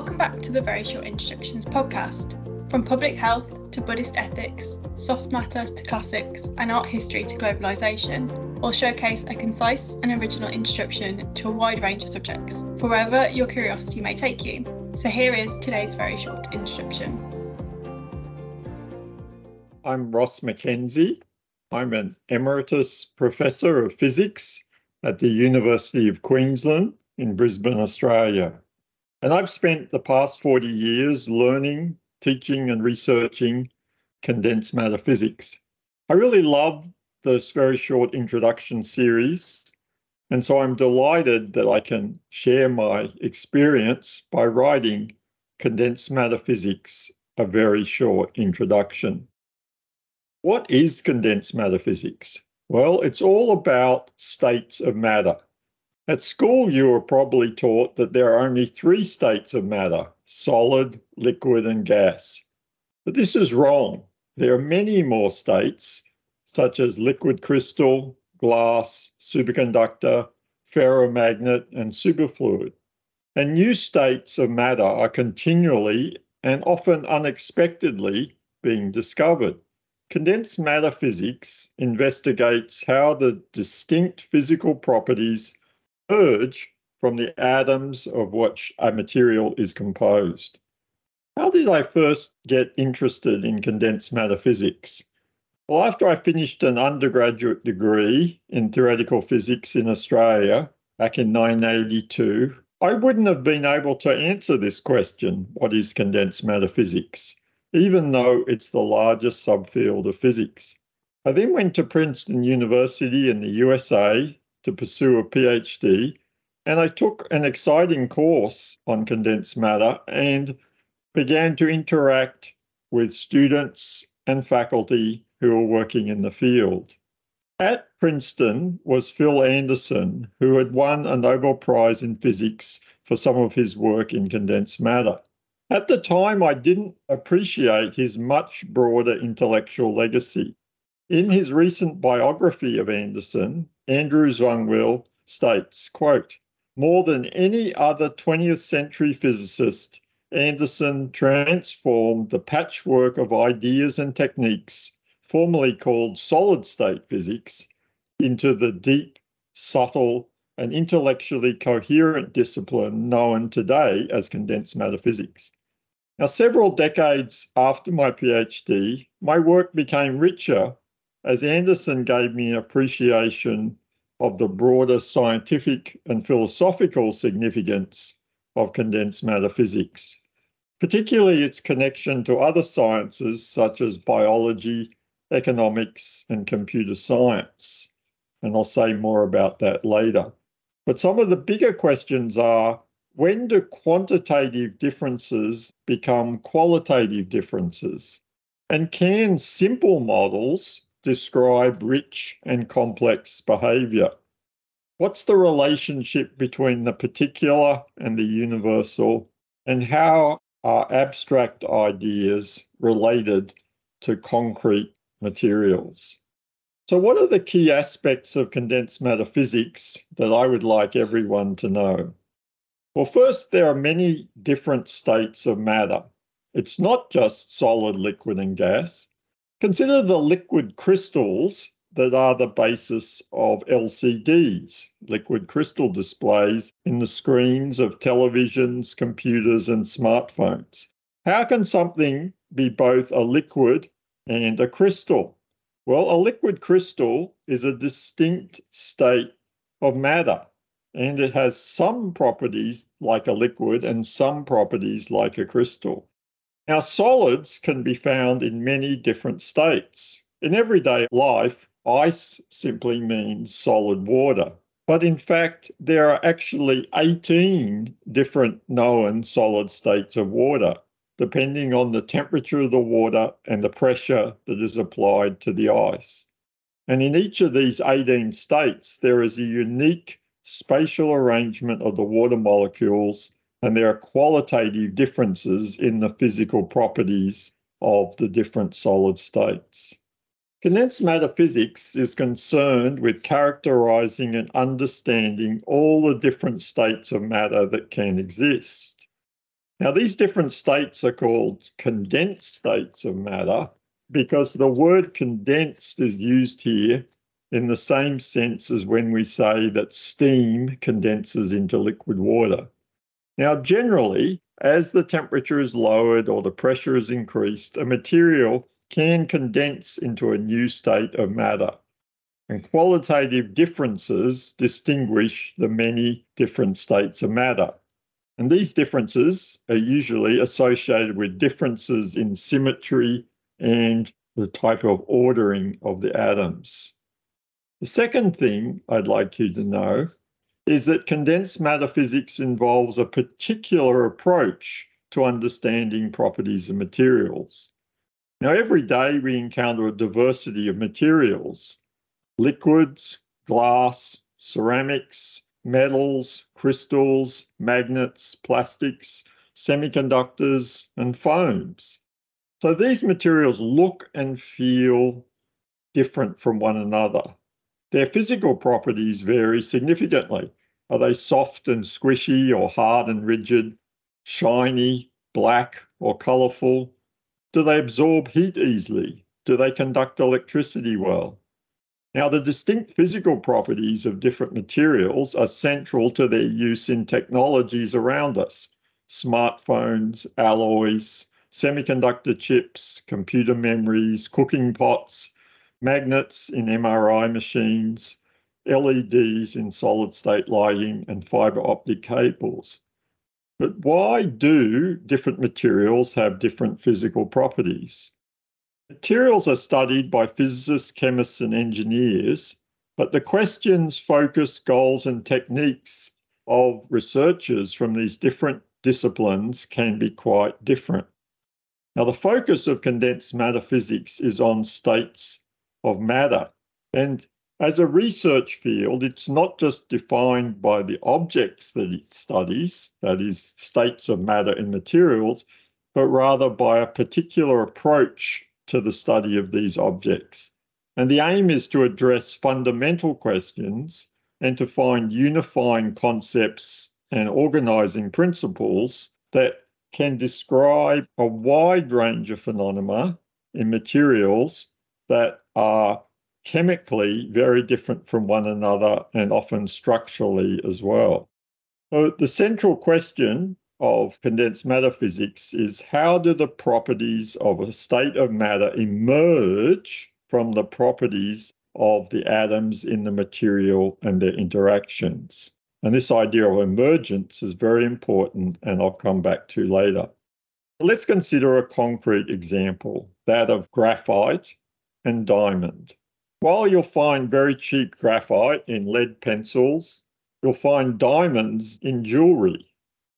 Welcome back to the Very Short Introductions podcast. From public health to Buddhist ethics, soft matter to classics, and art history to globalisation, we'll showcase a concise and original introduction to a wide range of subjects, for wherever your curiosity may take you. So here is today's very short introduction. I'm Ross McKenzie. I'm an emeritus professor of physics at the University of Queensland in Brisbane, Australia. And I've spent the past 40 years learning, teaching, and researching condensed matter physics. I really love this very short introduction series. And so I'm delighted that I can share my experience by writing Condensed Matter Physics, a very short introduction. What is condensed matter physics? Well, it's all about states of matter. At school, you were probably taught that there are only three states of matter solid, liquid, and gas. But this is wrong. There are many more states, such as liquid crystal, glass, superconductor, ferromagnet, and superfluid. And new states of matter are continually and often unexpectedly being discovered. Condensed matter physics investigates how the distinct physical properties emerge from the atoms of which a material is composed. How did I first get interested in condensed matter physics? Well, after I finished an undergraduate degree in theoretical physics in Australia back in 1982, I wouldn't have been able to answer this question what is condensed matter physics? even though it's the largest subfield of physics. I then went to Princeton University in the USA to pursue a PhD. And I took an exciting course on condensed matter and began to interact with students and faculty who were working in the field. At Princeton was Phil Anderson, who had won a Nobel Prize in Physics for some of his work in condensed matter. At the time, I didn't appreciate his much broader intellectual legacy. In his recent biography of Anderson, Andrew Zangwill states, quote, more than any other 20th century physicist, Anderson transformed the patchwork of ideas and techniques, formerly called solid state physics, into the deep, subtle, and intellectually coherent discipline known today as condensed matter physics. Now, several decades after my PhD, my work became richer as Anderson gave me an appreciation of the broader scientific and philosophical significance of condensed matter physics, particularly its connection to other sciences such as biology, economics, and computer science. And I'll say more about that later. But some of the bigger questions are when do quantitative differences become qualitative differences? And can simple models describe rich and complex behavior. What's the relationship between the particular and the universal, and how are abstract ideas related to concrete materials? So, what are the key aspects of condensed matter physics that I would like everyone to know? Well, first, there are many different states of matter. It's not just solid, liquid, and gas. Consider the liquid crystals that are the basis of LCDs, liquid crystal displays in the screens of televisions, computers, and smartphones. How can something be both a liquid and a crystal? Well, a liquid crystal is a distinct state of matter, and it has some properties like a liquid and some properties like a crystal. Now, solids can be found in many different states. In everyday life, ice simply means solid water. But in fact, there are actually 18 different known solid states of water, depending on the temperature of the water and the pressure that is applied to the ice. And in each of these 18 states, there is a unique spatial arrangement of the water molecules and there are qualitative differences in the physical properties of the different solid states. Condensed matter physics is concerned with characterizing and understanding all the different states of matter that can exist. Now, these different states are called condensed states of matter because the word condensed is used here in the same sense as when we say that steam condenses into liquid water. Now, generally, as the temperature is lowered or the pressure is increased, a material can condense into a new state of matter. And qualitative differences distinguish the many different states of matter. And these differences are usually associated with differences in symmetry and the type of ordering of the atoms. The second thing I'd like you to know is that condensed matter physics involves a particular approach to understanding properties of materials. Now, every day we encounter a diversity of materials liquids, glass, ceramics, metals, crystals, magnets, plastics, semiconductors, and foams. So these materials look and feel different from one another. Their physical properties vary significantly. Are they soft and squishy or hard and rigid, shiny, black, or colourful? Do they absorb heat easily? Do they conduct electricity well? Now, the distinct physical properties of different materials are central to their use in technologies around us smartphones, alloys, semiconductor chips, computer memories, cooking pots, magnets in MRI machines, LEDs in solid state lighting, and fiber optic cables. But why do different materials have different physical properties? Materials are studied by physicists, chemists, and engineers, but the questions, focus, goals, and techniques of researchers from these different disciplines can be quite different. Now, the focus of condensed matter physics is on states of matter. And as a research field, it's not just defined by the objects that it studies, that is, states of matter and materials, but rather by a particular approach to the study of these objects. And the aim is to address fundamental questions and to find unifying concepts and organizing principles that can describe a wide range of phenomena in materials that are chemically very different from one another and often structurally as well. So, the central question of condensed matter physics is how do the properties of a state of matter emerge from the properties of the atoms in the material and their interactions? And this idea of emergence is very important, and I'll come back to later. Let's consider a concrete example that of graphite and diamond. While you'll find very cheap graphite in lead pencils, you'll find diamonds in jewelry.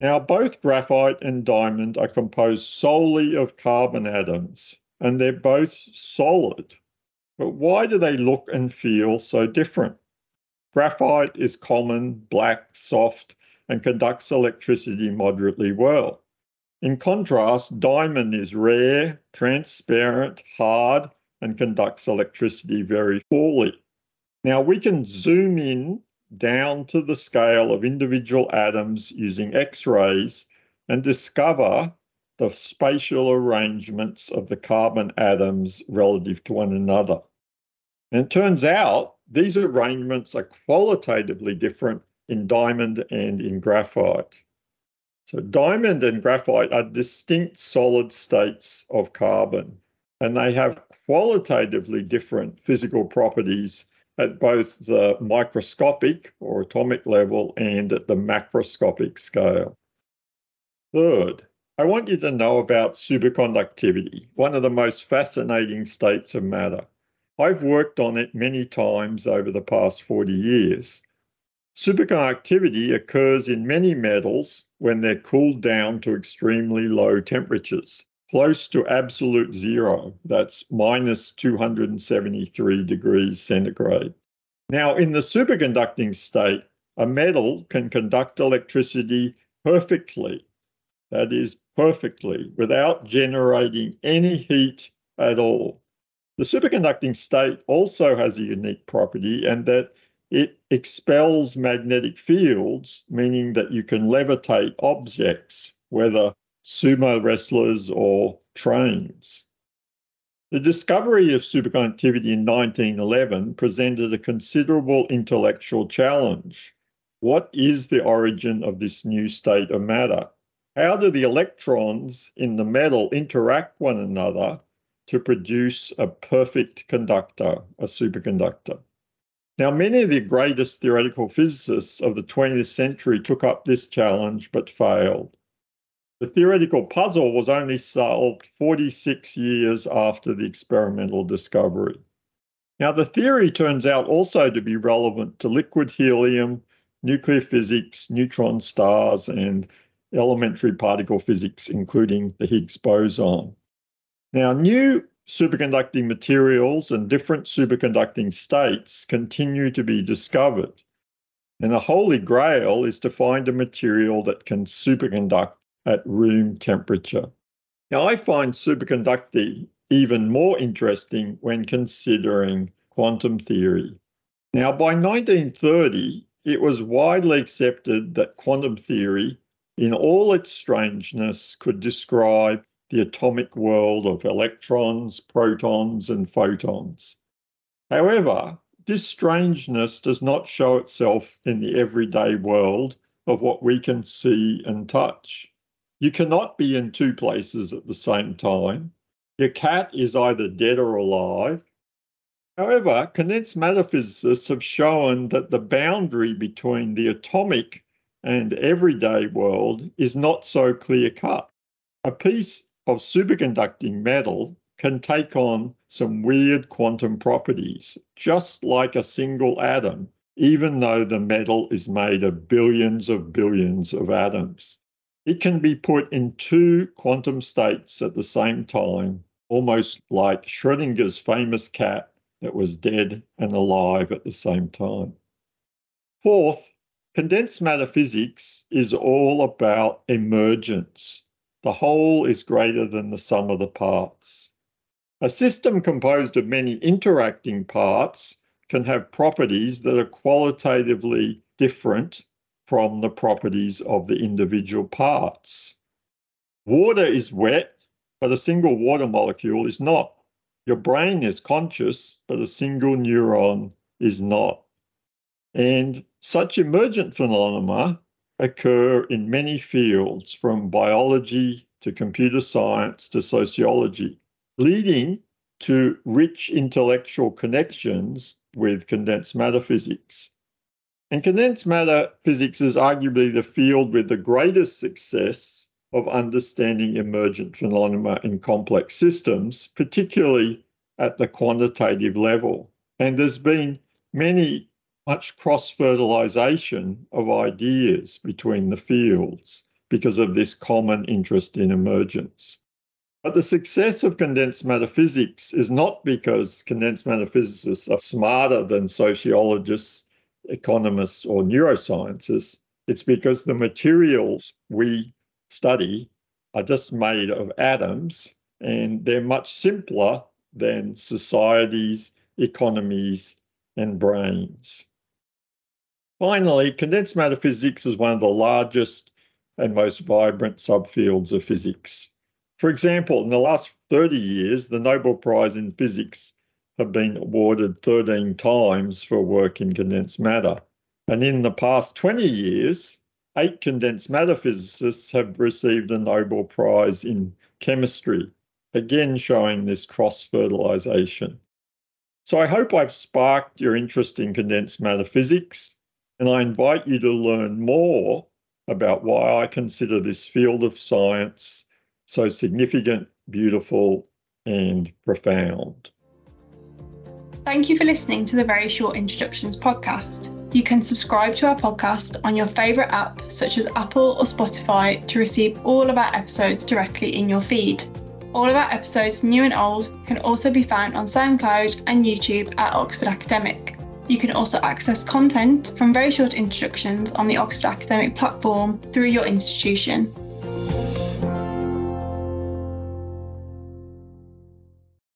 Now, both graphite and diamond are composed solely of carbon atoms, and they're both solid. But why do they look and feel so different? Graphite is common, black, soft, and conducts electricity moderately well. In contrast, diamond is rare, transparent, hard, and conducts electricity very poorly. Now we can zoom in down to the scale of individual atoms using X-rays and discover the spatial arrangements of the carbon atoms relative to one another. And it turns out these arrangements are qualitatively different in diamond and in graphite. So diamond and graphite are distinct solid states of carbon and they have qualitatively different physical properties at both the microscopic or atomic level and at the macroscopic scale. Third, I want you to know about superconductivity, one of the most fascinating states of matter. I've worked on it many times over the past 40 years. Superconductivity occurs in many metals when they're cooled down to extremely low temperatures close to absolute zero. That's minus 273 degrees centigrade. Now, in the superconducting state, a metal can conduct electricity perfectly. That is, perfectly, without generating any heat at all. The superconducting state also has a unique property, and that it expels magnetic fields, meaning that you can levitate objects, whether sumo wrestlers, or trains. The discovery of superconductivity in 1911 presented a considerable intellectual challenge. What is the origin of this new state of matter? How do the electrons in the metal interact one another to produce a perfect conductor, a superconductor? Now, many of the greatest theoretical physicists of the 20th century took up this challenge but failed. The theoretical puzzle was only solved 46 years after the experimental discovery. Now, the theory turns out also to be relevant to liquid helium, nuclear physics, neutron stars, and elementary particle physics, including the Higgs boson. Now, new superconducting materials and different superconducting states continue to be discovered. And the holy grail is to find a material that can superconduct at room temperature. Now, I find superconducting even more interesting when considering quantum theory. Now, by 1930, it was widely accepted that quantum theory, in all its strangeness, could describe the atomic world of electrons, protons, and photons. However, this strangeness does not show itself in the everyday world of what we can see and touch. You cannot be in two places at the same time. Your cat is either dead or alive. However, condensed matter physicists have shown that the boundary between the atomic and everyday world is not so clear cut. A piece of superconducting metal can take on some weird quantum properties, just like a single atom, even though the metal is made of billions of billions of atoms. It can be put in two quantum states at the same time, almost like Schrodinger's famous cat that was dead and alive at the same time. Fourth, condensed matter physics is all about emergence. The whole is greater than the sum of the parts. A system composed of many interacting parts can have properties that are qualitatively different from the properties of the individual parts. Water is wet, but a single water molecule is not. Your brain is conscious, but a single neuron is not. And such emergent phenomena occur in many fields from biology to computer science to sociology, leading to rich intellectual connections with condensed matter physics. And condensed matter physics is arguably the field with the greatest success of understanding emergent phenomena in complex systems, particularly at the quantitative level. And there's been many much cross fertilization of ideas between the fields because of this common interest in emergence. But the success of condensed matter physics is not because condensed matter physicists are smarter than sociologists, economists, or neuroscientists. It's because the materials we study are just made of atoms and they're much simpler than societies, economies, and brains. Finally, condensed matter physics is one of the largest and most vibrant subfields of physics. For example, in the last 30 years, the Nobel Prize in Physics have been awarded 13 times for work in condensed matter. And in the past 20 years, eight condensed matter physicists have received a Nobel Prize in chemistry, again showing this cross fertilization. So I hope I've sparked your interest in condensed matter physics and I invite you to learn more about why I consider this field of science so significant, beautiful, and profound. Thank you for listening to the Very Short Introductions podcast. You can subscribe to our podcast on your favourite app, such as Apple or Spotify, to receive all of our episodes directly in your feed. All of our episodes, new and old, can also be found on SoundCloud and YouTube at Oxford Academic. You can also access content from very short introductions on the Oxford Academic platform through your institution.